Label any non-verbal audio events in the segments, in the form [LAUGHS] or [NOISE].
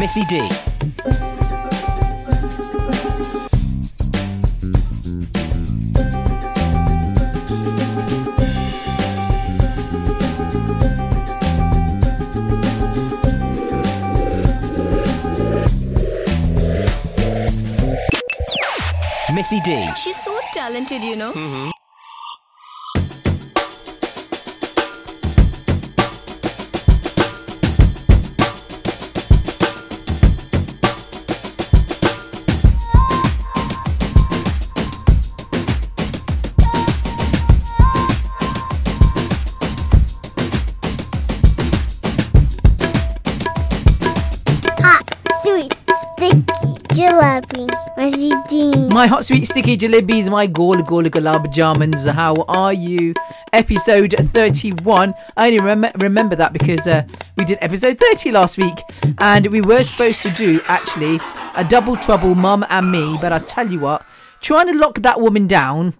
Missy D. Missy D. She's so talented, you know. hot, hot sweet sticky jalebis, my gol gol gulab jamuns. How are you? Episode 31. I only rem- remember that because uh, we did episode 30 last week, and we were supposed to do actually a double trouble, mum and me. But I tell you what, trying to lock that woman down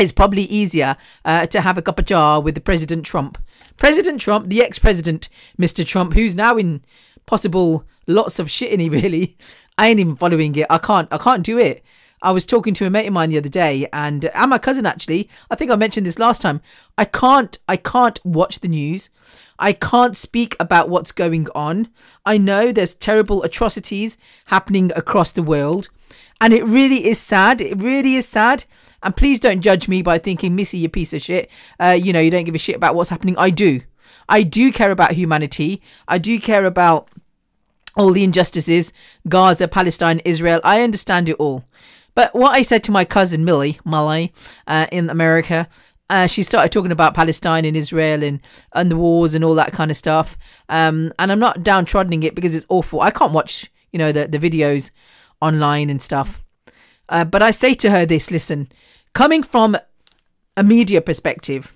is probably easier uh, to have a cup of jar with the President Trump. President Trump, the ex-president, Mr. Trump, who's now in possible lots of shit in he [LAUGHS] really. I ain't even following it. I can't. I can't do it. I was talking to a mate of mine the other day, and and my cousin actually. I think I mentioned this last time. I can't. I can't watch the news. I can't speak about what's going on. I know there's terrible atrocities happening across the world, and it really is sad. It really is sad. And please don't judge me by thinking, Missy, you piece of shit. Uh, you know, you don't give a shit about what's happening. I do. I do care about humanity. I do care about all the injustices, Gaza, Palestine, Israel. I understand it all. But what I said to my cousin Millie, Millie, uh, in America, uh, she started talking about Palestine and Israel and, and the wars and all that kind of stuff. Um, and I'm not downtroddening it because it's awful. I can't watch, you know, the, the videos online and stuff. Uh, but I say to her this listen, coming from a media perspective,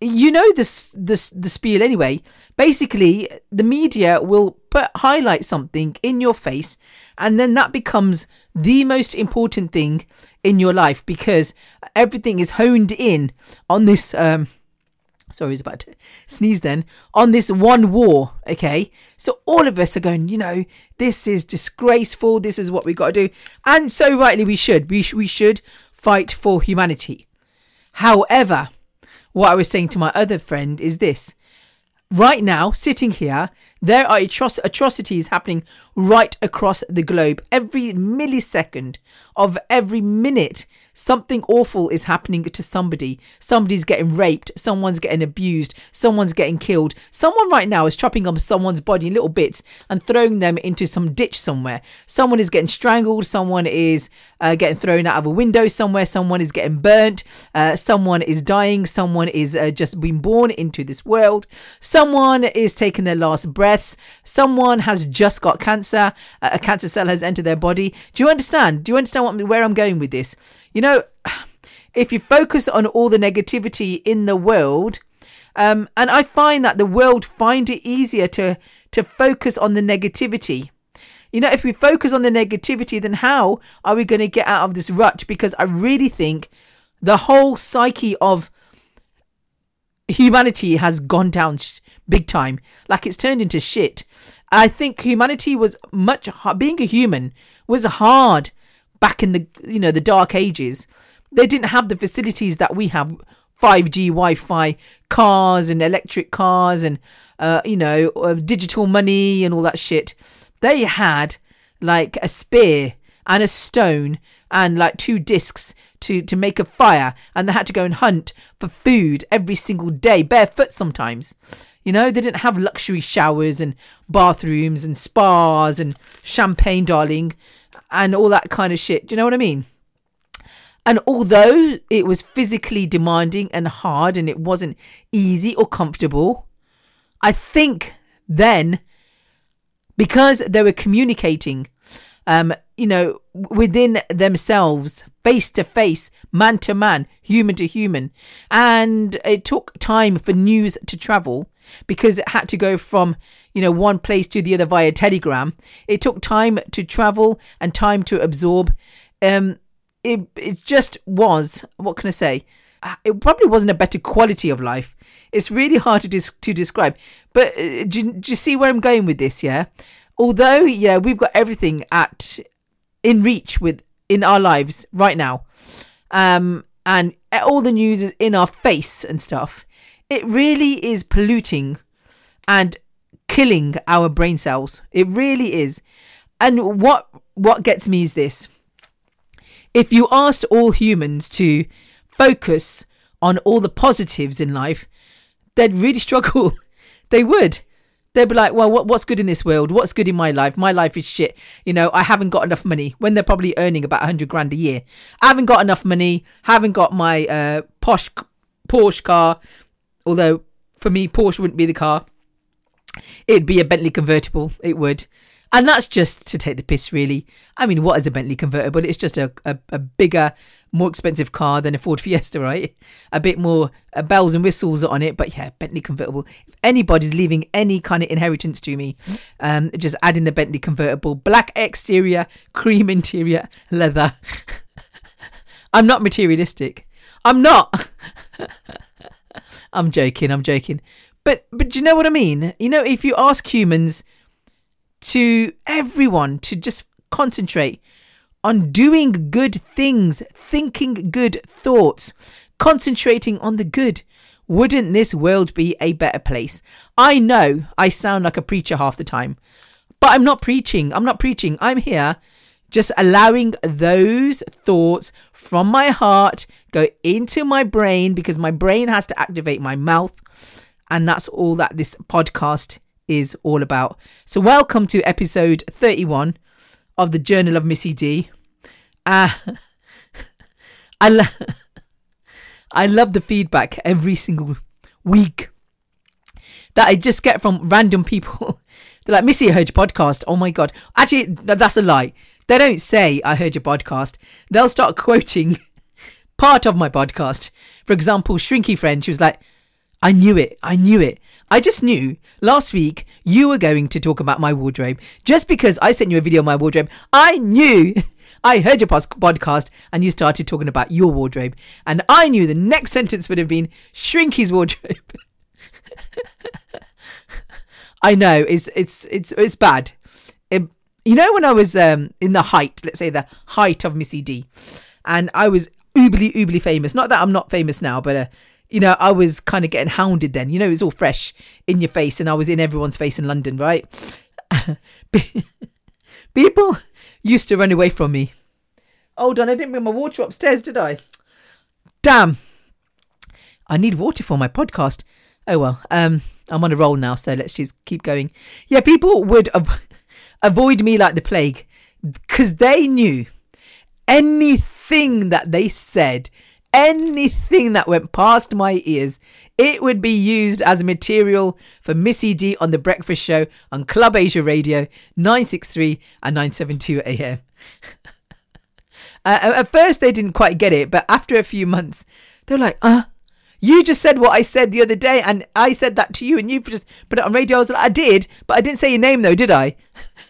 you know this this the spiel anyway. Basically, the media will put highlight something in your face, and then that becomes the most important thing in your life because everything is honed in on this. Um, sorry, I was about to sneeze. Then on this one war, okay. So all of us are going. You know, this is disgraceful. This is what we got to do, and so rightly we should. We sh- we should fight for humanity. However, what I was saying to my other friend is this. Right now, sitting here, there are atro- atrocities happening right across the globe. Every millisecond of every minute, something awful is happening to somebody. Somebody's getting raped, someone's getting abused, someone's getting killed. Someone right now is chopping up someone's body in little bits and throwing them into some ditch somewhere. Someone is getting strangled, someone is uh, getting thrown out of a window somewhere, someone is getting burnt, uh, someone is dying, someone is uh, just being born into this world, someone is taking their last breaths, someone has just got cancer, a cancer cell has entered their body. Do you understand? Do you understand what, where I'm going with this? You know, [SIGHS] if you focus on all the negativity in the world, um, and I find that the world find it easier to to focus on the negativity. You know, if we focus on the negativity, then how are we going to get out of this rut? Because I really think the whole psyche of humanity has gone down sh- big time. Like it's turned into shit. I think humanity was much being a human was hard back in the you know the dark ages. They didn't have the facilities that we have. 5G Wi-Fi cars and electric cars and uh, you know uh, digital money and all that shit. They had like a spear and a stone and like two discs to to make a fire and they had to go and hunt for food every single day barefoot sometimes you know they didn't have luxury showers and bathrooms and spas and champagne darling and all that kind of shit. Do you know what i mean? And although it was physically demanding and hard and it wasn't easy or comfortable i think then because they were communicating um you know within themselves face to face man to man human to human and it took time for news to travel because it had to go from you know one place to the other via telegram. It took time to travel and time to absorb. Um it it just was what can i say? Uh, it probably wasn't a better quality of life. It's really hard to dis- to describe. But uh, do, you- do you see where i'm going with this yeah? Although yeah, we've got everything at in reach with in our lives right now, um, and all the news is in our face and stuff. It really is polluting and killing our brain cells. It really is. And what what gets me is this. If you asked all humans to focus on all the positives in life, they'd really [LAUGHS] struggle. they would. They'd be like, well, what, what's good in this world? What's good in my life? My life is shit. You know, I haven't got enough money when they're probably earning about 100 grand a year. I haven't got enough money. Haven't got my uh, posh Porsche car. Although, for me, Porsche wouldn't be the car. It'd be a Bentley convertible. It would. And that's just to take the piss, really. I mean, what is a Bentley convertible? It's just a, a, a bigger, more expensive car than a Ford [LAUGHS] Fiesta, right? A bit more uh, bells and whistles on it, but yeah, Bentley convertible. If anybody's leaving any kind of inheritance to me, um, just add in the Bentley convertible, black exterior, cream interior, leather. [LAUGHS] I'm not materialistic. I'm not. [LAUGHS] I'm joking. I'm joking. But but do you know what I mean? You know, if you ask humans to everyone to just concentrate on doing good things, thinking good thoughts, concentrating on the good. Wouldn't this world be a better place? I know I sound like a preacher half the time, but I'm not preaching. I'm not preaching. I'm here just allowing those thoughts from my heart go into my brain because my brain has to activate my mouth. And that's all that this podcast is all about. So, welcome to episode 31 of the Journal of Missy D. Uh, [LAUGHS] I, lo- I love the feedback every single week that I just get from random people. [LAUGHS] They're like, Missy, I heard your podcast. Oh my God. Actually, that's a lie. They don't say, I heard your podcast. They'll start [LAUGHS] quoting part of my podcast. For example, Shrinky Friend, she was like, I knew it. I knew it. I just knew last week you were going to talk about my wardrobe. Just because I sent you a video of my wardrobe, I knew. [LAUGHS] I heard your podcast and you started talking about your wardrobe. And I knew the next sentence would have been Shrinky's wardrobe. [LAUGHS] I know it's it's it's it's bad. You know when I was um, in the height, let's say the height of Missy D, and I was uberly uberly famous. Not that I'm not famous now, but uh, you know, I was kind of getting hounded then. You know, it was all fresh in your face, and I was in everyone's face in London, right? [LAUGHS] People used to run away from me. Hold on, I didn't bring my water upstairs, did I? Damn. I need water for my podcast. Oh well, um, I'm on a roll now, so let's just keep going. Yeah, people would avoid me like the plague because they knew anything that they said anything that went past my ears, it would be used as material for Missy D on The Breakfast Show on Club Asia Radio 963 and 972 AM. [LAUGHS] uh, at first, they didn't quite get it, but after a few months, they're like, uh, you just said what I said the other day, and I said that to you, and you just put it on radio. I was like, I did, but I didn't say your name though, did I? [LAUGHS]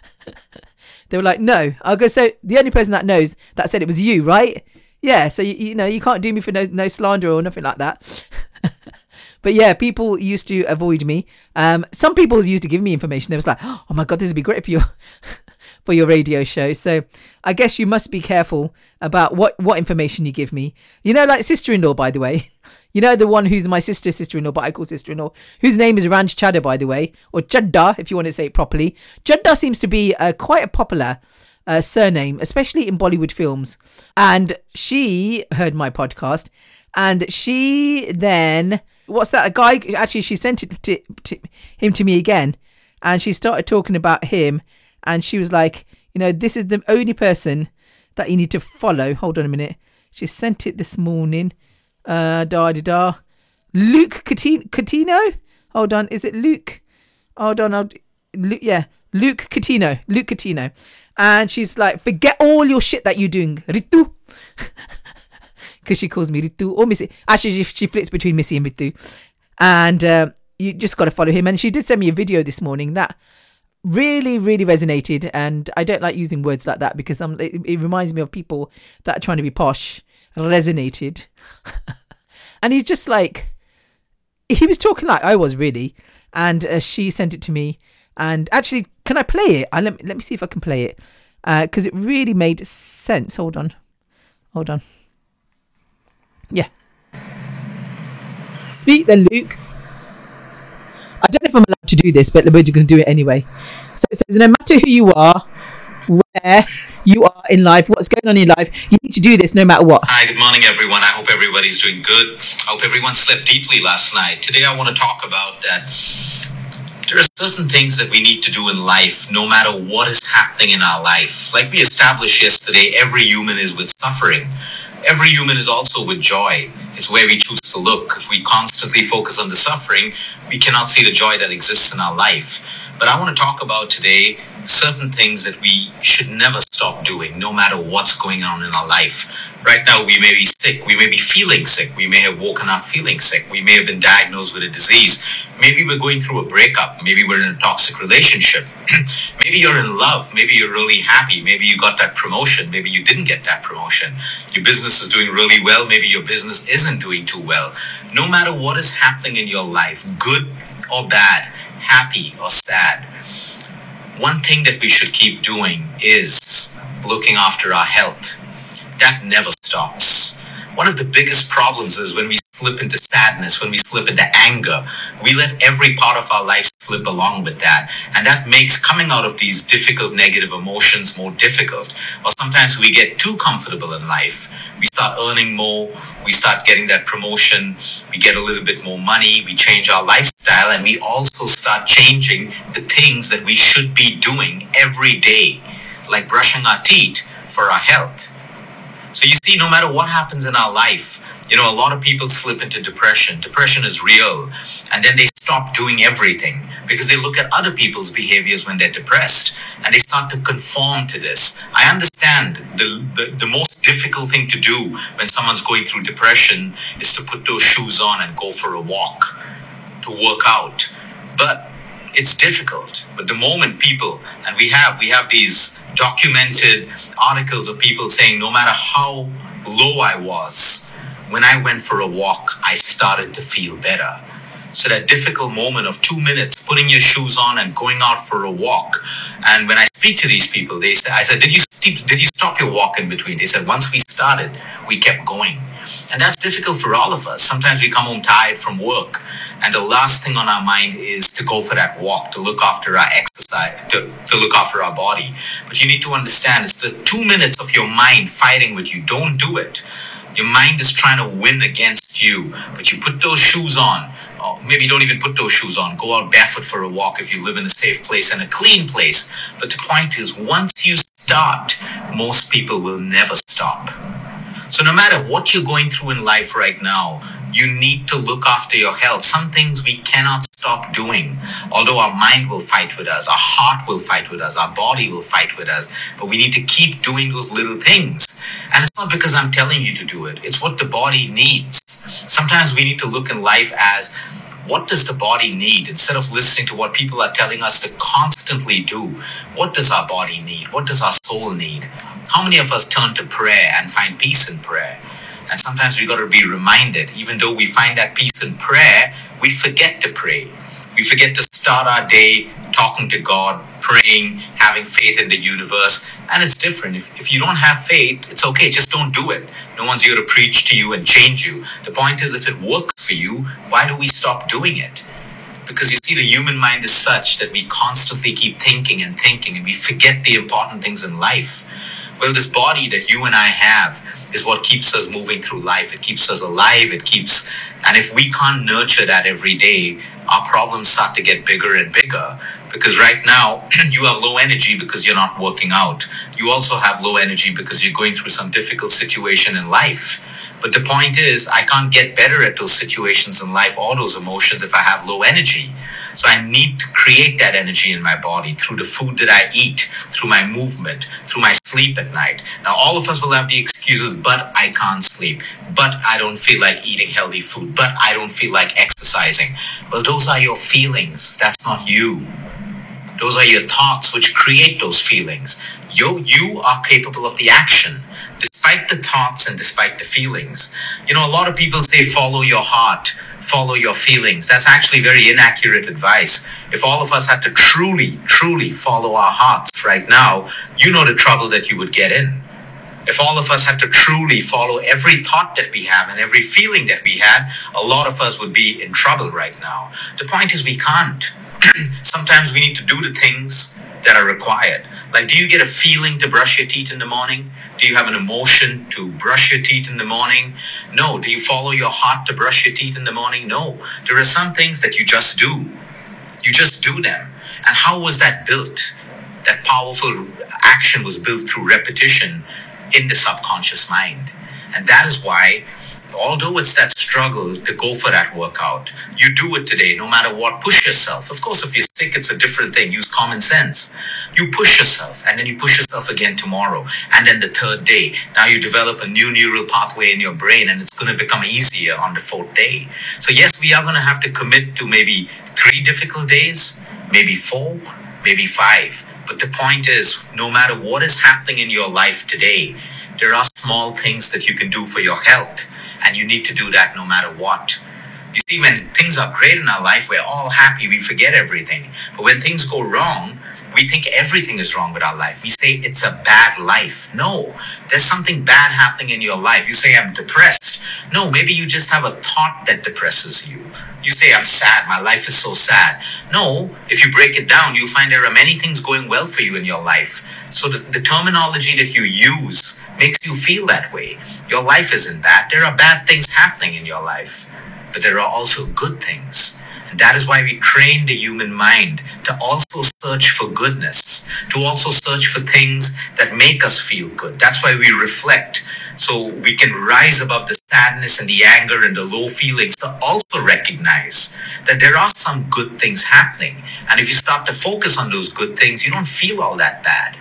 they were like, no. I'll go, so the only person that knows that said it was you, right? Yeah, so you, you know you can't do me for no, no slander or nothing like that. [LAUGHS] but yeah, people used to avoid me. Um, some people used to give me information. They was like, "Oh my god, this would be great for your [LAUGHS] for your radio show." So I guess you must be careful about what what information you give me. You know, like sister-in-law, by the way. [LAUGHS] You know the one who's my sister, sister-in-law, but I call sister-in-law, whose name is Ranj Chadda, by the way, or Chadda, if you want to say it properly. Chadda seems to be uh, quite a popular uh, surname, especially in Bollywood films. And she heard my podcast and she then, what's that? A guy, actually, she sent it to, to him to me again and she started talking about him and she was like, you know, this is the only person that you need to follow. Hold on a minute. She sent it this morning. Uh, da da da. Luke Coutinho? Hold on. Is it Luke? Hold on. I'll, Luke, yeah. Luke Coutinho. Luke Coutinho and she's like, forget all your shit that you're doing, Ritu. [LAUGHS] Because she calls me Ritu or Missy. Actually, she, she flips between Missy and Ritu. And uh, you just got to follow him. And she did send me a video this morning that really, really resonated. And I don't like using words like that because I'm, it, it reminds me of people that are trying to be posh. Resonated. [LAUGHS] and he's just like, he was talking like I was really. And uh, she sent it to me. And actually, can I play it? I, let, me, let me see if I can play it because it really made sense. Hold on. Hold on. Yeah. Speak then, Luke. I don't know if I'm allowed to do this, but we're going to do it anyway. So it says, no matter who you are, where you are in life, what's going on in life, you need to do this no matter what. Hi, good morning, everyone. I hope everybody's doing good. I hope everyone slept deeply last night. Today, I want to talk about that. There are certain things that we need to do in life, no matter what is happening in our life. Like we established yesterday, every human is with suffering. Every human is also with joy. It's where we choose to look. If we constantly focus on the suffering, we cannot see the joy that exists in our life. But I want to talk about today certain things that we should never stop doing, no matter what's going on in our life. Right now, we may be sick, we may be feeling sick, we may have woken up feeling sick, we may have been diagnosed with a disease. Maybe we're going through a breakup, maybe we're in a toxic relationship, [CLEARS THROAT] maybe you're in love, maybe you're really happy, maybe you got that promotion, maybe you didn't get that promotion. Your business is doing really well, maybe your business isn't doing too well. No matter what is happening in your life, good or bad, happy or sad, one thing that we should keep doing is looking after our health. That never stops. One of the biggest problems is when we slip into sadness, when we slip into anger, we let every part of our life slip along with that. And that makes coming out of these difficult negative emotions more difficult. Or sometimes we get too comfortable in life. We start earning more, we start getting that promotion, we get a little bit more money, we change our lifestyle, and we also start changing the things that we should be doing every day, like brushing our teeth for our health. So you see, no matter what happens in our life, you know, a lot of people slip into depression. Depression is real. And then they stop doing everything because they look at other people's behaviors when they're depressed and they start to conform to this. I understand the, the, the most difficult thing to do when someone's going through depression is to put those shoes on and go for a walk, to work out. But it's difficult. But the moment people, and we have, we have these documented articles of people saying no matter how low I was, when I went for a walk, I started to feel better. So that difficult moment of two minutes, putting your shoes on and going out for a walk. And when I speak to these people, they say, I said, did you did you stop your walk in between? They said, once we started, we kept going. And that's difficult for all of us. Sometimes we come home tired from work, and the last thing on our mind is to go for that walk, to look after our exercise, to, to look after our body. But you need to understand it's the two minutes of your mind fighting with you. Don't do it. Your mind is trying to win against you, but you put those shoes on. Or maybe you don't even put those shoes on. Go out barefoot for a walk if you live in a safe place and a clean place. But the point is, once you start, most people will never stop. So, no matter what you're going through in life right now, you need to look after your health. Some things we cannot stop doing. Although our mind will fight with us, our heart will fight with us, our body will fight with us, but we need to keep doing those little things. And it's not because I'm telling you to do it, it's what the body needs. Sometimes we need to look in life as what does the body need instead of listening to what people are telling us to constantly do? What does our body need? What does our soul need? How many of us turn to prayer and find peace in prayer? And sometimes we got to be reminded, even though we find that peace in prayer, we forget to pray. We forget to start our day talking to God, praying, having faith in the universe. And it's different. If, if you don't have faith, it's okay. Just don't do it. No one's here to preach to you and change you. The point is, if it works for you, why do we stop doing it? Because you see, the human mind is such that we constantly keep thinking and thinking and we forget the important things in life. Well, this body that you and I have is what keeps us moving through life. It keeps us alive. It keeps, and if we can't nurture that every day, our problems start to get bigger and bigger. Because right now, [CLEARS THROAT] you have low energy because you're not working out. You also have low energy because you're going through some difficult situation in life. But the point is, I can't get better at those situations in life or those emotions if I have low energy. So I need to create that energy in my body through the food that I eat, through my movement, through my sleep at night. Now, all of us will have the excuses, but I can't sleep, but I don't feel like eating healthy food, but I don't feel like exercising. Well, those are your feelings. That's not you. Those are your thoughts which create those feelings. You, you are capable of the action. despite the thoughts and despite the feelings. You know, a lot of people say follow your heart, follow your feelings. That's actually very inaccurate advice. If all of us had to truly, truly follow our hearts right now, you know the trouble that you would get in. If all of us had to truly follow every thought that we have and every feeling that we had, a lot of us would be in trouble right now. The point is, we can't. [CLEARS THROAT] Sometimes we need to do the things that are required. Like, do you get a feeling to brush your teeth in the morning? Do you have an emotion to brush your teeth in the morning? No. Do you follow your heart to brush your teeth in the morning? No. There are some things that you just do. You just do them. And how was that built? That powerful action was built through repetition in the subconscious mind. And that is why, although it's that struggle to go for that workout, you do it today, no matter what. Push yourself. Of course, if you're sick, it's a different thing. Use common sense. You push yourself, and then you push yourself again tomorrow, and then the third day. Now you develop a new neural pathway in your brain, and it's going to become easier on the fourth day. So, yes, we are going to have to commit to maybe three difficult days, maybe four, maybe five. But the point is, no matter what is happening in your life today, there are small things that you can do for your health, and you need to do that no matter what. You see, when things are great in our life, we're all happy, we forget everything. But when things go wrong, we think everything is wrong with our life. We say it's a bad life. No, there's something bad happening in your life. You say, I'm depressed. No, maybe you just have a thought that depresses you. You say, I'm sad, my life is so sad. No, if you break it down, you'll find there are many things going well for you in your life. So the, the terminology that you use makes you feel that way. Your life isn't that. There are bad things happening in your life, but there are also good things. That is why we train the human mind to also search for goodness, to also search for things that make us feel good. That's why we reflect. So we can rise above the sadness and the anger and the low feelings to also recognize that there are some good things happening. And if you start to focus on those good things, you don't feel all that bad.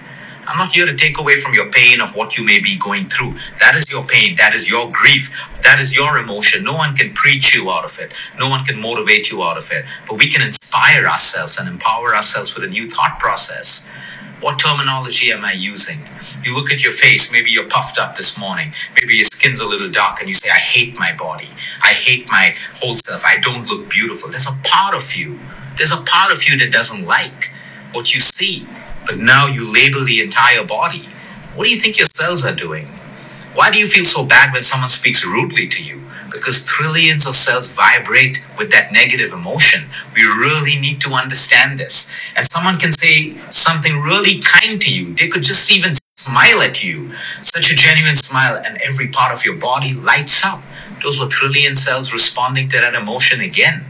I'm not here to take away from your pain of what you may be going through. That is your pain. That is your grief. That is your emotion. No one can preach you out of it. No one can motivate you out of it. But we can inspire ourselves and empower ourselves with a new thought process. What terminology am I using? You look at your face, maybe you're puffed up this morning, maybe your skin's a little dark, and you say, I hate my body. I hate my whole self. I don't look beautiful. There's a part of you. There's a part of you that doesn't like what you see but now you label the entire body. What do you think your cells are doing? Why do you feel so bad when someone speaks rudely to you? Because trillions of cells vibrate with that negative emotion. We really need to understand this. And someone can say something really kind to you. They could just even smile at you. Such a genuine smile, and every part of your body lights up. Those were trillion cells responding to that emotion again.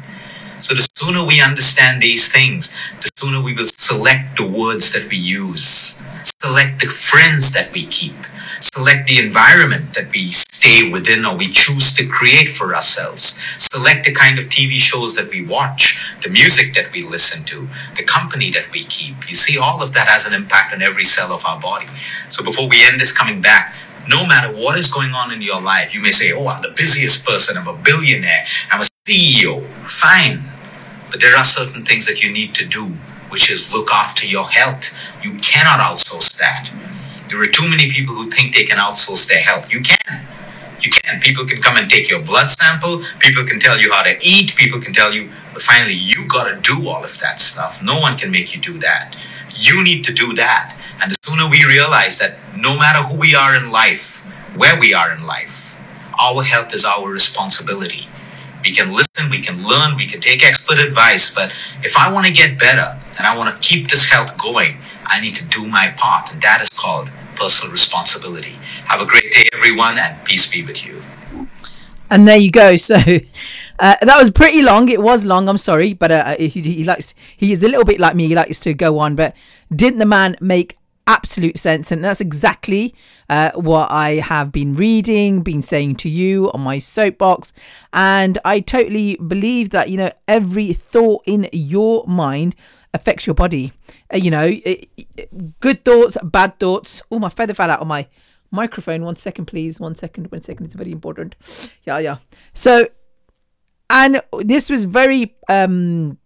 So the sooner we understand these things, the sooner we will select the words that we use, select the friends that we keep, select the environment that we stay within or we choose to create for ourselves, select the kind of TV shows that we watch, the music that we listen to, the company that we keep. You see, all of that has an impact on every cell of our body. So before we end this coming back, no matter what is going on in your life, you may say, Oh, I'm the busiest person, I'm a billionaire, I'm a CEO. Fine. But there are certain things that you need to do, which is look after your health. You cannot outsource that. There are too many people who think they can outsource their health. You can. You can. People can come and take your blood sample. People can tell you how to eat. People can tell you, but finally, you got to do all of that stuff. No one can make you do that. You need to do that. And the sooner we realize that no matter who we are in life, where we are in life, our health is our responsibility. We can listen, we can learn, we can take expert advice, but if I want to get better and I want to keep this health going, I need to do my part, and that is called personal responsibility. Have a great day, everyone, and peace be with you. And there you go. [LAUGHS] So uh, that was pretty long. It was long. I'm sorry, but uh, he, he likes. He is a little bit like me. He likes to go on. But didn't the man make absolute sense. And that's exactly uh, what I have been reading, been saying to you on my soapbox. And I totally believe that, you know, every thought in your mind affects your body. Uh, you know, it, it, good thoughts, bad thoughts. Oh, my feather fell out of my microphone. One second, please. One second. One second. It's very important. Yeah, yeah. So, and this was very um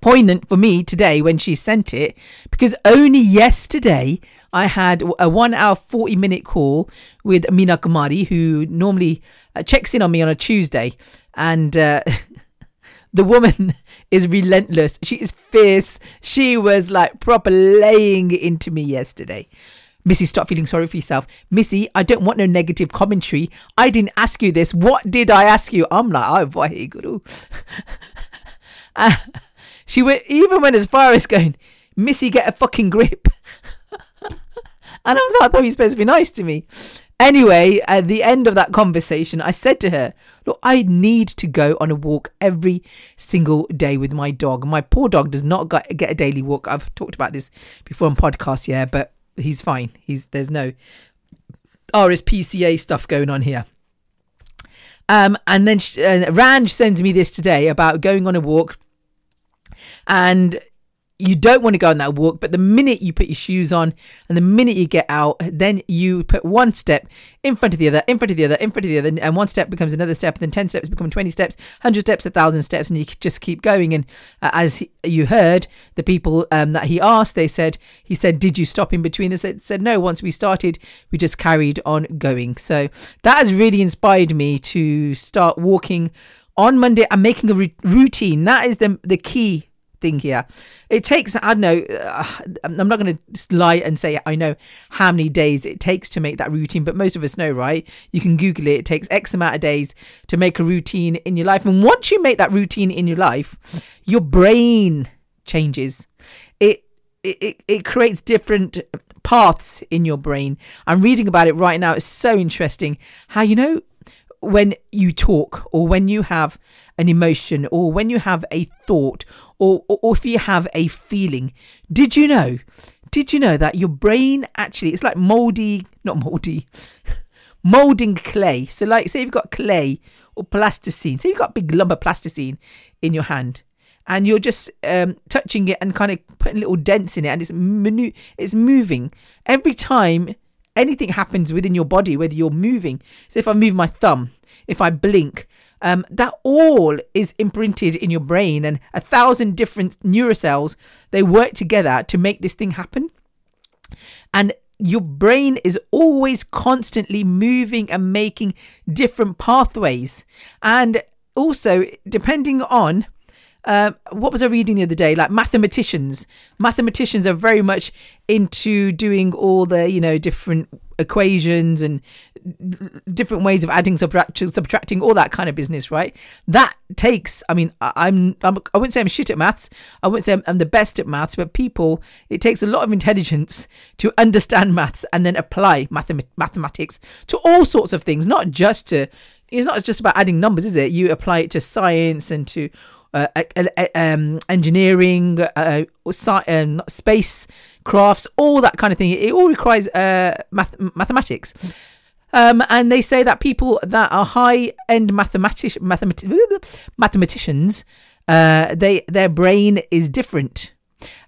poignant for me today when she sent it because only yesterday I had a one hour, 40 minute call with Amina Kumari, who normally uh, checks in on me on a Tuesday. And uh, [LAUGHS] the woman [LAUGHS] is relentless. She is fierce. She was like proper laying into me yesterday. Missy, stop feeling sorry for yourself. Missy, I don't want no negative commentary. I didn't ask you this. What did I ask you? I'm like, oh boy, guru. [LAUGHS] she went even went as far as going, Missy, get a fucking grip. [LAUGHS] and I was like, I thought you were supposed to be nice to me. Anyway, at the end of that conversation, I said to her, Look, I need to go on a walk every single day with my dog. My poor dog does not get a daily walk. I've talked about this before on podcasts, yeah, but he's fine. He's there's no RSPCA stuff going on here. Um, and then she, uh, Ranj sends me this today about going on a walk, and you don't want to go on that walk, but the minute you put your shoes on and the minute you get out, then you put one step in front of the other, in front of the other, in front of the other, and one step becomes another step, and then 10 steps become 20 steps, 100 steps, 1,000 steps, and you just keep going. And uh, as he, you heard, the people um, that he asked, they said, he said, Did you stop in between? They said, said, No, once we started, we just carried on going. So that has really inspired me to start walking on Monday I'm making a routine. That is the, the key thing here. It takes, I don't know, uh, I'm not going to lie and say I know how many days it takes to make that routine, but most of us know, right? You can Google it. It takes X amount of days to make a routine in your life. And once you make that routine in your life, your brain changes. It, it, it creates different paths in your brain. I'm reading about it right now. It's so interesting how, you know, when you talk or when you have an emotion or when you have a thought or, or, or if you have a feeling. Did you know? Did you know that your brain actually it's like moldy, not moldy, [LAUGHS] molding clay. So like say you've got clay or plasticine. Say you've got big lump of plasticine in your hand and you're just um, touching it and kind of putting little dents in it and it's manu- it's moving every time anything happens within your body whether you're moving so if i move my thumb if i blink um, that all is imprinted in your brain and a thousand different neurocells they work together to make this thing happen. And your brain is always constantly moving and making different pathways. And also depending on uh, what was I reading the other day? Like mathematicians, mathematicians are very much into doing all the you know different equations and different ways of adding, subtracting, subtracting, all that kind of business, right? That takes. I mean, I'm, I'm I wouldn't say I'm shit at maths. I wouldn't say I'm, I'm the best at maths, but people, it takes a lot of intelligence to understand maths and then apply mathem- mathematics to all sorts of things, not just to. It's not just about adding numbers, is it? You apply it to science and to uh, um, engineering, uh, um, space crafts, all that kind of thing. It all requires uh, math- mathematics. Um, and they say that people that are high end mathematic- mathemat- mathematicians, uh, they their brain is different.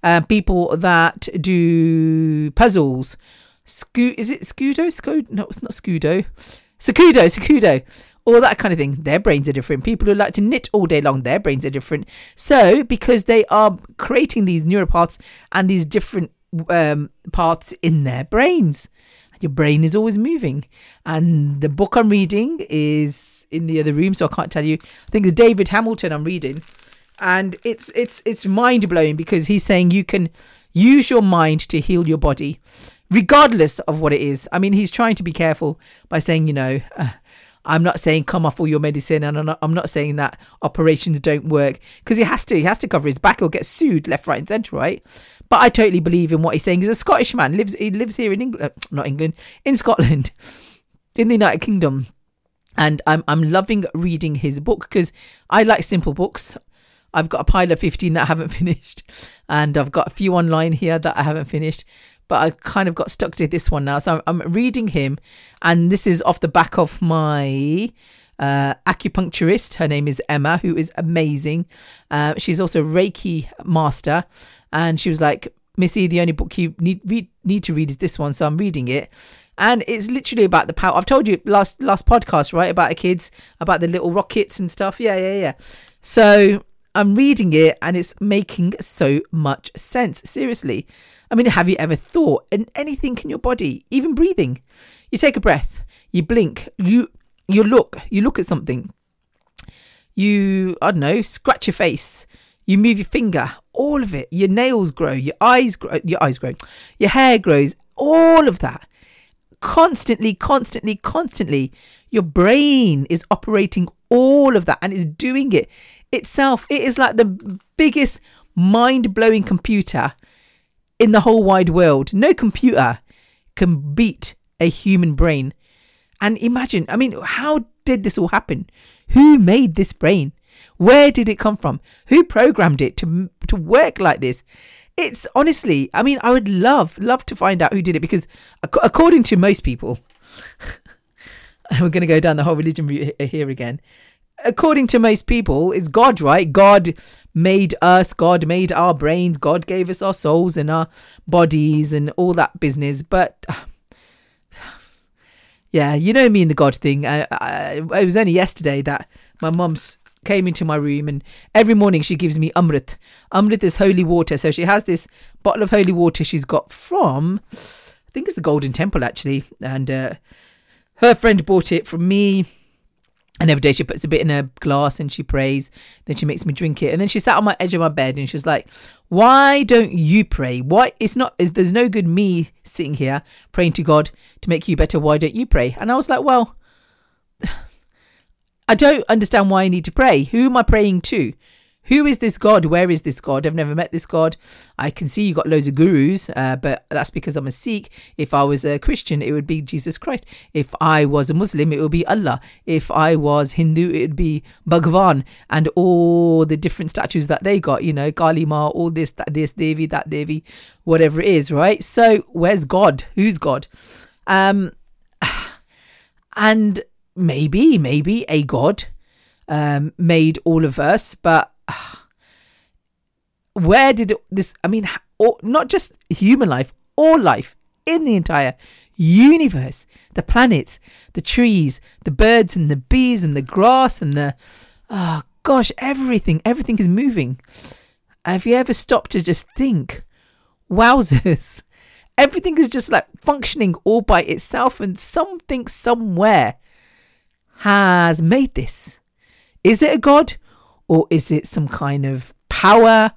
Uh, people that do puzzles, is it Scudo? Scudo? No, it's not Scudo. Sakudo, Sakudo all that kind of thing. Their brains are different. People who like to knit all day long, their brains are different. So, because they are creating these neuropaths and these different um, paths in their brains, your brain is always moving. And the book I'm reading is in the other room, so I can't tell you. I think it's David Hamilton I'm reading, and it's it's it's mind blowing because he's saying you can use your mind to heal your body regardless of what it is. I mean, he's trying to be careful by saying, you know, uh, I'm not saying come off all your medicine, and I'm not, I'm not saying that operations don't work because he has to. He has to cover his back. He'll get sued left, right, and centre, right? But I totally believe in what he's saying. He's a Scottish man. lives He lives here in England, uh, not England, in Scotland, [LAUGHS] in the United Kingdom, and I'm I'm loving reading his book because I like simple books. I've got a pile of 15 that I haven't [LAUGHS] finished, and I've got a few online here that I haven't finished but I kind of got stuck to this one now. So I'm, reading him, and this is off the back of my uh, acupuncturist. Her name is Emma, who is amazing. Uh, she's also Reiki master, and she was like, "Missy, the only book you need read, need to read is this one." So I'm reading it, and it's literally about the power. I've told you last last podcast, right, about the kids, about the little rockets and stuff. Yeah, yeah, yeah. So I'm reading it and it's making so much sense. Seriously. I mean, have you ever thought in anything in your body, even breathing? You take a breath, you blink, you you look, you look at something. You I don't know, scratch your face, you move your finger, all of it. Your nails grow, your eyes grow, your eyes grow, your hair grows, all of that. Constantly, constantly, constantly, your brain is operating all of that and is doing it itself. It is like the biggest mind blowing computer in the whole wide world. No computer can beat a human brain. And imagine, I mean, how did this all happen? Who made this brain? Where did it come from? Who programmed it to to work like this? It's honestly, I mean, I would love love to find out who did it because ac- according to most people, [LAUGHS] we're going to go down the whole religion route here again. According to most people, it's God, right? God made us, God made our brains, God gave us our souls and our bodies and all that business. But [SIGHS] yeah, you know me and the God thing. I, I, it was only yesterday that my mum's came into my room and every morning she gives me amrit. Amrit is holy water. So she has this bottle of holy water she's got from, I think it's the Golden Temple actually. And uh, her friend bought it from me. And every day she puts a bit in a glass and she prays. Then she makes me drink it. And then she sat on my edge of my bed and she was like, "Why don't you pray? Why it's not is there's no good me sitting here praying to God to make you better. Why don't you pray?" And I was like, "Well, [SIGHS] I don't understand why I need to pray. Who am I praying to? Who is this God? Where is this God? I've never met this God. I can see you got loads of gurus, uh, but that's because I'm a Sikh. If I was a Christian, it would be Jesus Christ. If I was a Muslim, it would be Allah. If I was Hindu, it would be Bhagwan and all the different statues that they got, you know, Kali Ma, all this, that, this, Devi, that Devi, whatever it is, right? So where's God? Who's God? Um, [SIGHS] and maybe, maybe a God um, made all of us, but where did it, this? I mean, all, not just human life, all life in the entire universe, the planets, the trees, the birds and the bees and the grass and the oh gosh, everything, everything is moving. Have you ever stopped to just think? Wowzers. [LAUGHS] Everything is just like functioning all by itself, and something somewhere has made this. Is it a god or is it some kind of power?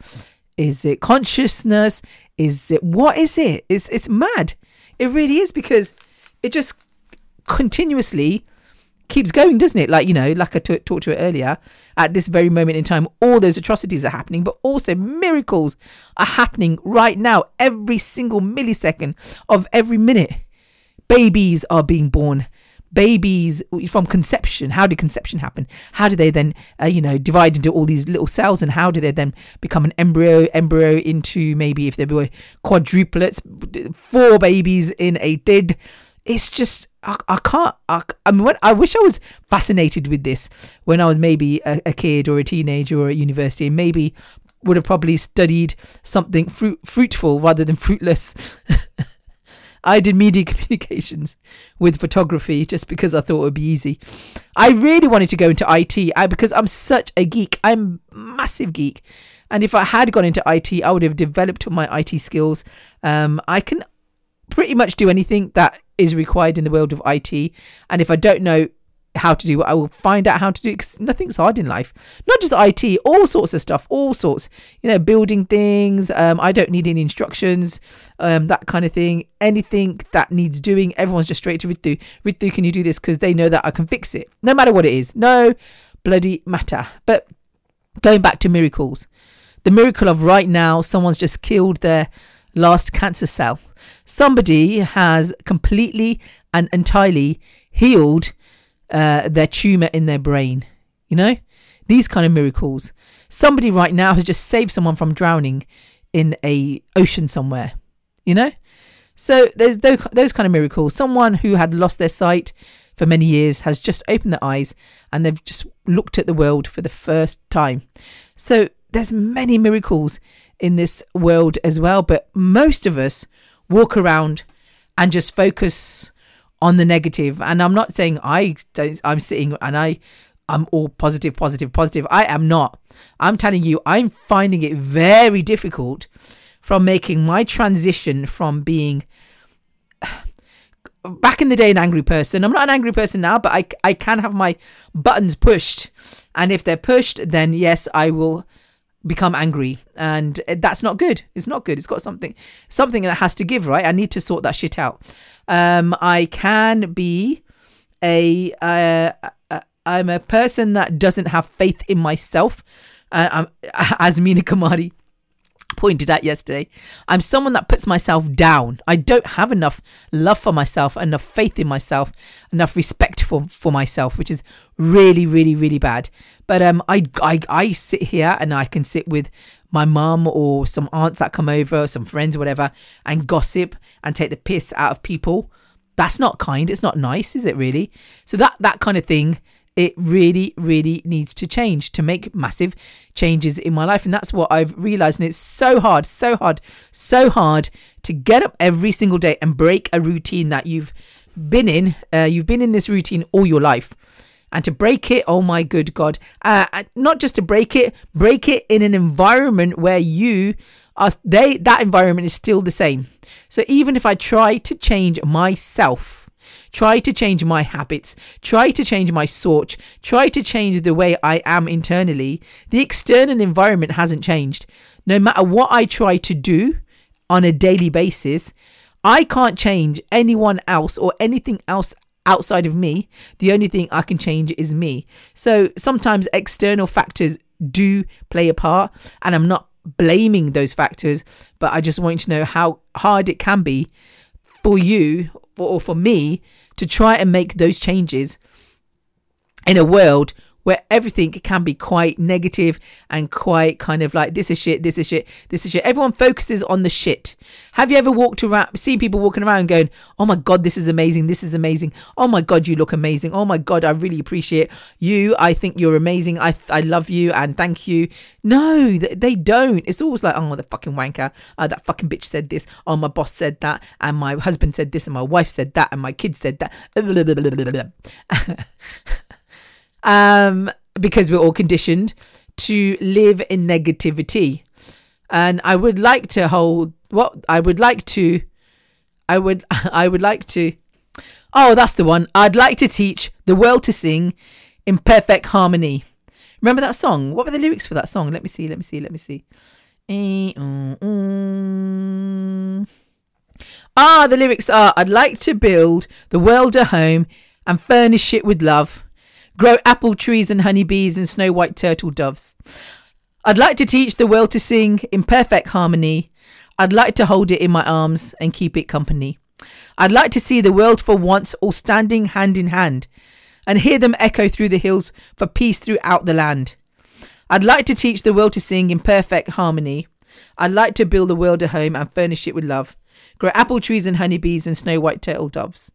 Is it consciousness? Is it what is it? It's it's mad. It really is because it just continuously keeps going, doesn't it? Like you know, like I t- talked to it earlier. At this very moment in time, all those atrocities are happening, but also miracles are happening right now. Every single millisecond of every minute, babies are being born babies from conception. How did conception happen? How do they then uh, you know divide into all these little cells and how do they then become an embryo embryo into maybe if they were quadruplets four babies in a did? It's just I, I can't I, I mean I wish I was fascinated with this when I was maybe a, a kid or a teenager or at university and maybe would have probably studied something fruit, fruitful rather than fruitless [LAUGHS] I did media [LAUGHS] communications with photography just because I thought it would be easy. I really wanted to go into IT I, because I'm such a geek. I'm massive geek. And if I had gone into IT, I would have developed my IT skills. Um, I can pretty much do anything that is required in the world of IT. And if I don't know how to do I will find out how to do because nothing's hard in life. Not just IT, all sorts of stuff, all sorts. You know, building things. Um, I don't need any instructions, um, that kind of thing. Anything that needs doing, everyone's just straight to Ritu. Ritu, can you do this? Because they know that I can fix it, no matter what it is. No bloody matter. But going back to miracles, the miracle of right now, someone's just killed their last cancer cell. Somebody has completely and entirely healed uh, their tumor in their brain. You know, these kind of miracles. Somebody right now has just saved someone from drowning in a ocean somewhere. You know, so there's those, those kind of miracles. Someone who had lost their sight for many years has just opened their eyes and they've just looked at the world for the first time. So there's many miracles in this world as well, but most of us walk around and just focus on the negative. And I'm not saying I don't, I'm sitting and I I'm all positive, positive, positive. I am not. I'm telling you, I'm finding it very difficult from making my transition from being [SIGHS] back in the day an angry person. I'm not an angry person now, but I, I can have my buttons pushed. And if they're pushed, then yes, I will become angry and that's not good it's not good it's got something something that has to give right i need to sort that shit out um i can be a uh, uh, i'm a person that doesn't have faith in myself uh, I'm, [LAUGHS] as mina kamari pointed out yesterday i'm someone that puts myself down. I don't have enough love for myself enough faith in myself enough respect for for myself which is really really really bad. But um i i, I sit here and i can sit with my mum or some aunts that come over some friends or whatever and gossip and take the piss out of people. That's not kind. It's not nice is it really? So that that kind of thing it really, really needs to change to make massive changes in my life. And that's what I've realized. And it's so hard, so hard, so hard to get up every single day and break a routine that you've been in. Uh, you've been in this routine all your life. And to break it, oh my good God. Uh, not just to break it, break it in an environment where you are, they, that environment is still the same. So even if I try to change myself, try to change my habits, try to change my sort, try to change the way I am internally, the external environment hasn't changed. No matter what I try to do on a daily basis, I can't change anyone else or anything else outside of me. The only thing I can change is me. So sometimes external factors do play a part, and I'm not blaming those factors, but I just want you to know how hard it can be for you or for me to try and make those changes in a world where everything can be quite negative and quite kind of like this is shit, this is shit, this is shit. Everyone focuses on the shit. Have you ever walked around, seen people walking around going, "Oh my god, this is amazing, this is amazing. Oh my god, you look amazing. Oh my god, I really appreciate you. I think you're amazing. I I love you and thank you." No, they don't. It's always like, "Oh, the fucking wanker. Uh, that fucking bitch said this. Oh, my boss said that, and my husband said this, and my wife said that, and my kids said that." [LAUGHS] um, because we're all conditioned to live in negativity. And I would like to hold what I would like to, I would, [LAUGHS] I would like to, oh, that's the one. I'd like to teach the world to sing in perfect harmony. Remember that song? What were the lyrics for that song? Let me see, let me see, let me see. Ah, the lyrics are I'd like to build the world a home and furnish it with love grow apple trees and honeybees and snow white turtle doves. I'd like to teach the world to sing in perfect harmony. I'd like to hold it in my arms and keep it company. I'd like to see the world for once all standing hand in hand and hear them echo through the hills for peace throughout the land. I'd like to teach the world to sing in perfect harmony. I'd like to build the world a home and furnish it with love. Grow apple trees and honeybees and snow white turtle doves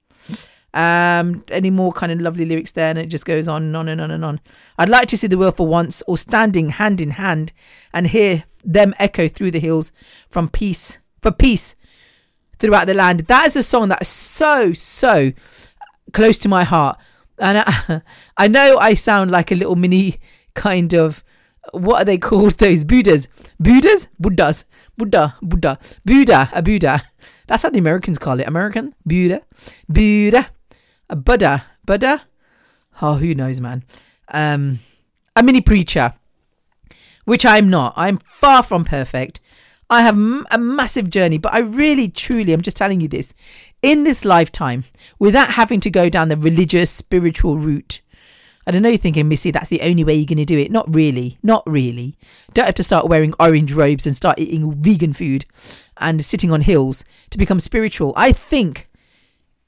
um any more kind of lovely lyrics there? And it just goes on and on and on and on. I'd like to see the world for once or standing hand in hand and hear them echo through the hills from peace for peace throughout the land. That is a song that is so so close to my heart. And I, [LAUGHS] I know i sound like a little mini kind of what are they called? [LAUGHS] Those buddhas. Buddhas? Buddhas. Buddha buddha. Buddha a buddha. That's how the americans call it. American? Buddha. Buddha a Buddha, Buddha. Oh, who knows, man? Um, a mini preacher, which I'm not. I'm far from perfect. I have a massive journey, but I really, truly, I'm just telling you this, in this lifetime, without having to go down the religious, spiritual route. I don't know you're thinking, Missy, that's the only way you're going to do it. Not really. Not really. Don't have to start wearing orange robes and start eating vegan food and sitting on hills to become spiritual. I think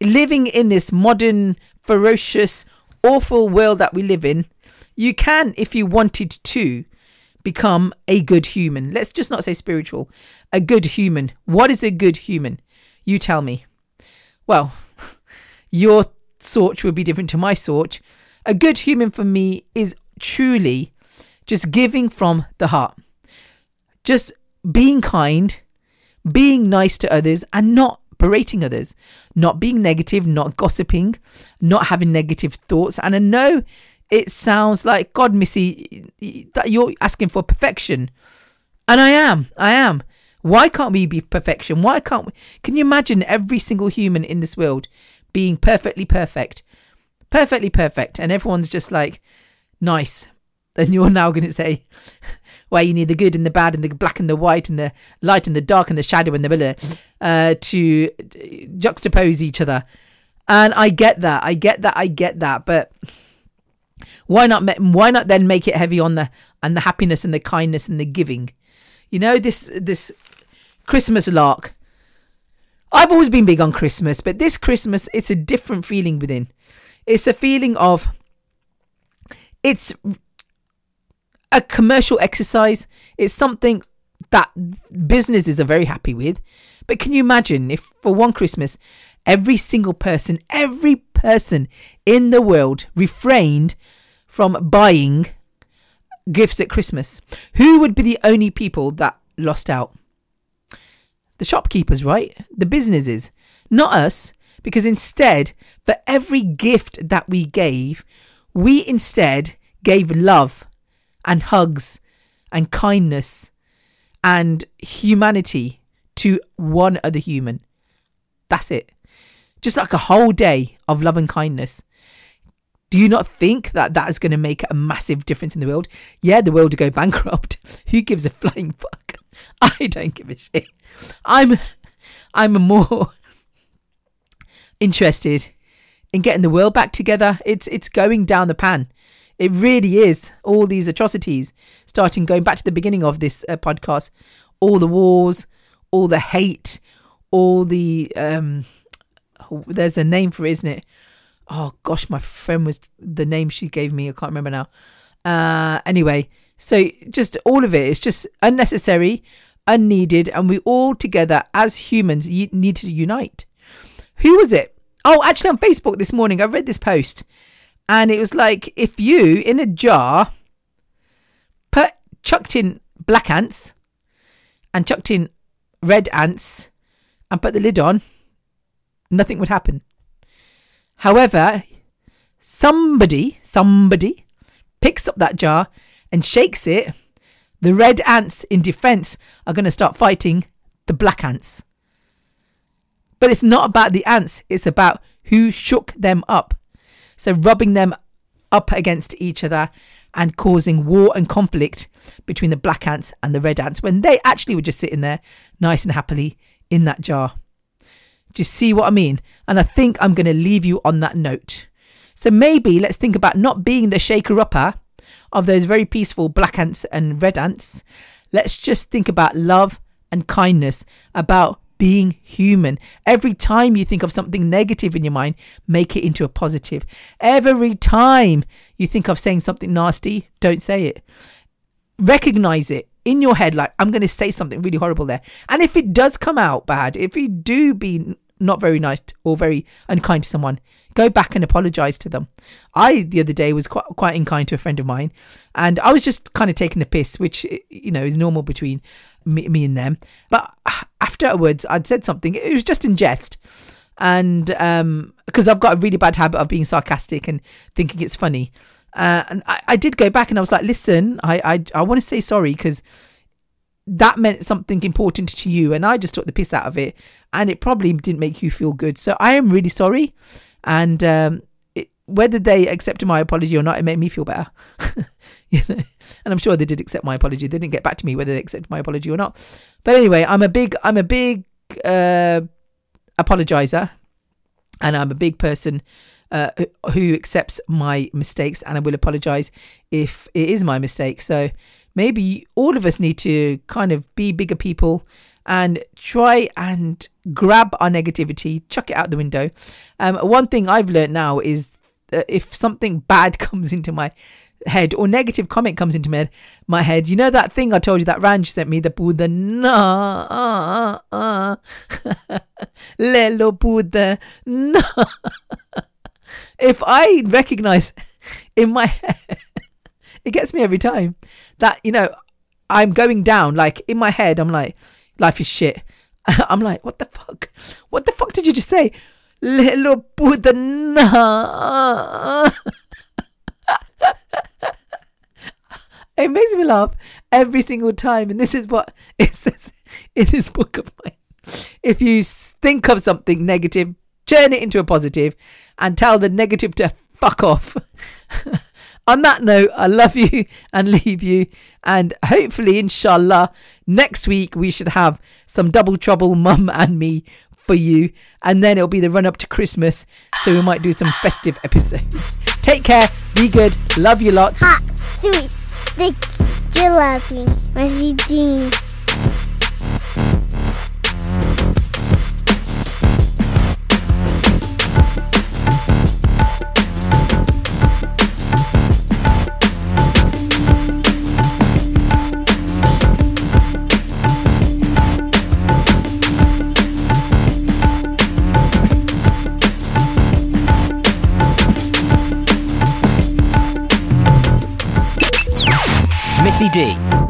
living in this modern, ferocious, awful world that we live in, you can, if you wanted to, become a good human. Let's just not say spiritual. A good human. What is a good human? You tell me. Well, [LAUGHS] your sort will be different to my sort. A good human for me is truly just giving from the heart. Just being kind, being nice to others, and not berating others, not being negative, not gossiping, not having negative thoughts. And I know it sounds like God, Missy, that you're asking for perfection. And I am. I am. Why can't we be perfection? Why can't we? Can you imagine every single human in this world being perfectly perfect? Perfectly perfect. And everyone's just like, nice. And you're now going to say, well, you need the good and the bad and the black and the white and the light and the dark and the shadow and the blah, uh, to juxtapose each other. And I get that. I get that. I get that. But why not? Why not then make it heavy on the and the happiness and the kindness and the giving? You know this this Christmas lark. I've always been big on Christmas, but this Christmas it's a different feeling within. It's a feeling of it's a commercial exercise. It's something that businesses are very happy with. But can you imagine if for one Christmas, every single person, every person in the world refrained from buying gifts at Christmas? Who would be the only people that lost out? The shopkeepers, right? The businesses, not us. Because instead, for every gift that we gave, we instead gave love and hugs and kindness and humanity to one other human. That's it. Just like a whole day of love and kindness. Do you not think that that is going to make a massive difference in the world? Yeah, the world will go bankrupt. [LAUGHS] Who gives a flying fuck? [LAUGHS] I don't give a shit. I'm, I'm more [LAUGHS] interested in getting the world back together. It's it's going down the pan. It really is. All these atrocities, starting going back to the beginning of this uh, podcast, all the wars, all the hate, all the um, there's a name for it, isn't it? Oh gosh, my friend was the name she gave me. I can't remember now. Uh, anyway, so just all of it is just unnecessary, unneeded, and we all together as humans need to unite. Who was it? Oh, actually, on Facebook this morning, I read this post and it was like if you in a jar put chucked in black ants and chucked in red ants and put the lid on, nothing would happen. However, somebody, somebody picks up that jar and shakes it, the red ants in defense are going to start fighting the black ants. But it's not about the ants, it's about who shook them up. So rubbing them up against each other and causing war and conflict between the black ants and the red ants when they actually were just sitting there nice and happily in that jar. Do you see what I mean? And I think I'm going to leave you on that note. So maybe let's think about not being the shaker upper of those very peaceful black ants and red ants. Let's just think about love and kindness, about being human. Every time you think of something negative in your mind, make it into a positive. Every time you think of saying something nasty, don't say it. Recognize it in your head, like, I'm going to say something really horrible there. And if it does come out bad, if you do be not very nice or very unkind to someone, go back and apologize to them. I the other day was quite quite unkind to a friend of mine, and I was just kind of taking the piss, which you know is normal between me, me and them. But afterwards, I'd said something. It was just in jest. And um, because I've got a really bad habit of being sarcastic and thinking it's funny. Uh, and I, I did go back and I was like, listen, I, I, I want to say sorry because that meant something important to you. And I just took the piss out of it. And it probably didn't make you feel good. So I am really sorry. And um, it, whether they accepted my apology or not, it made me feel better. [LAUGHS] you know? And I'm sure they did accept my apology. They didn't get back to me whether they accepted my apology or not. But anyway, I'm a big, I'm a big uh, apologizer, and I'm a big person uh, who accepts my mistakes, and I will apologize if it is my mistake. So maybe all of us need to kind of be bigger people and try and grab our negativity, chuck it out the window. Um, one thing I've learned now is if something bad [LAUGHS] comes into my head or negative comment comes into my, my head, you know that thing I told you that Ranj sent me, the Buddha, na, uh, uh, [LAUGHS] lelo Buddha, na. [LAUGHS] if I recognize in my head, [LAUGHS] it gets me every time that, you know, I'm going down, like in my head, I'm like, life is shit. I'm like, what the fuck? What the fuck did you just say? Little Buddha, na. It makes me laugh every single time. And this is what [LAUGHS] it says in this book of mine. If you think of something negative, turn it into a positive and tell the negative to fuck off. [LAUGHS] On that note, I love you [LAUGHS] and leave you. And hopefully, inshallah, next week we should have some double trouble, mum and me, for you. And then it'll be the run up to Christmas. So we might do some festive episodes. Take care. Be good. Love you lots. Sweet, sticky, jalebi, Messy Dean. Missy D.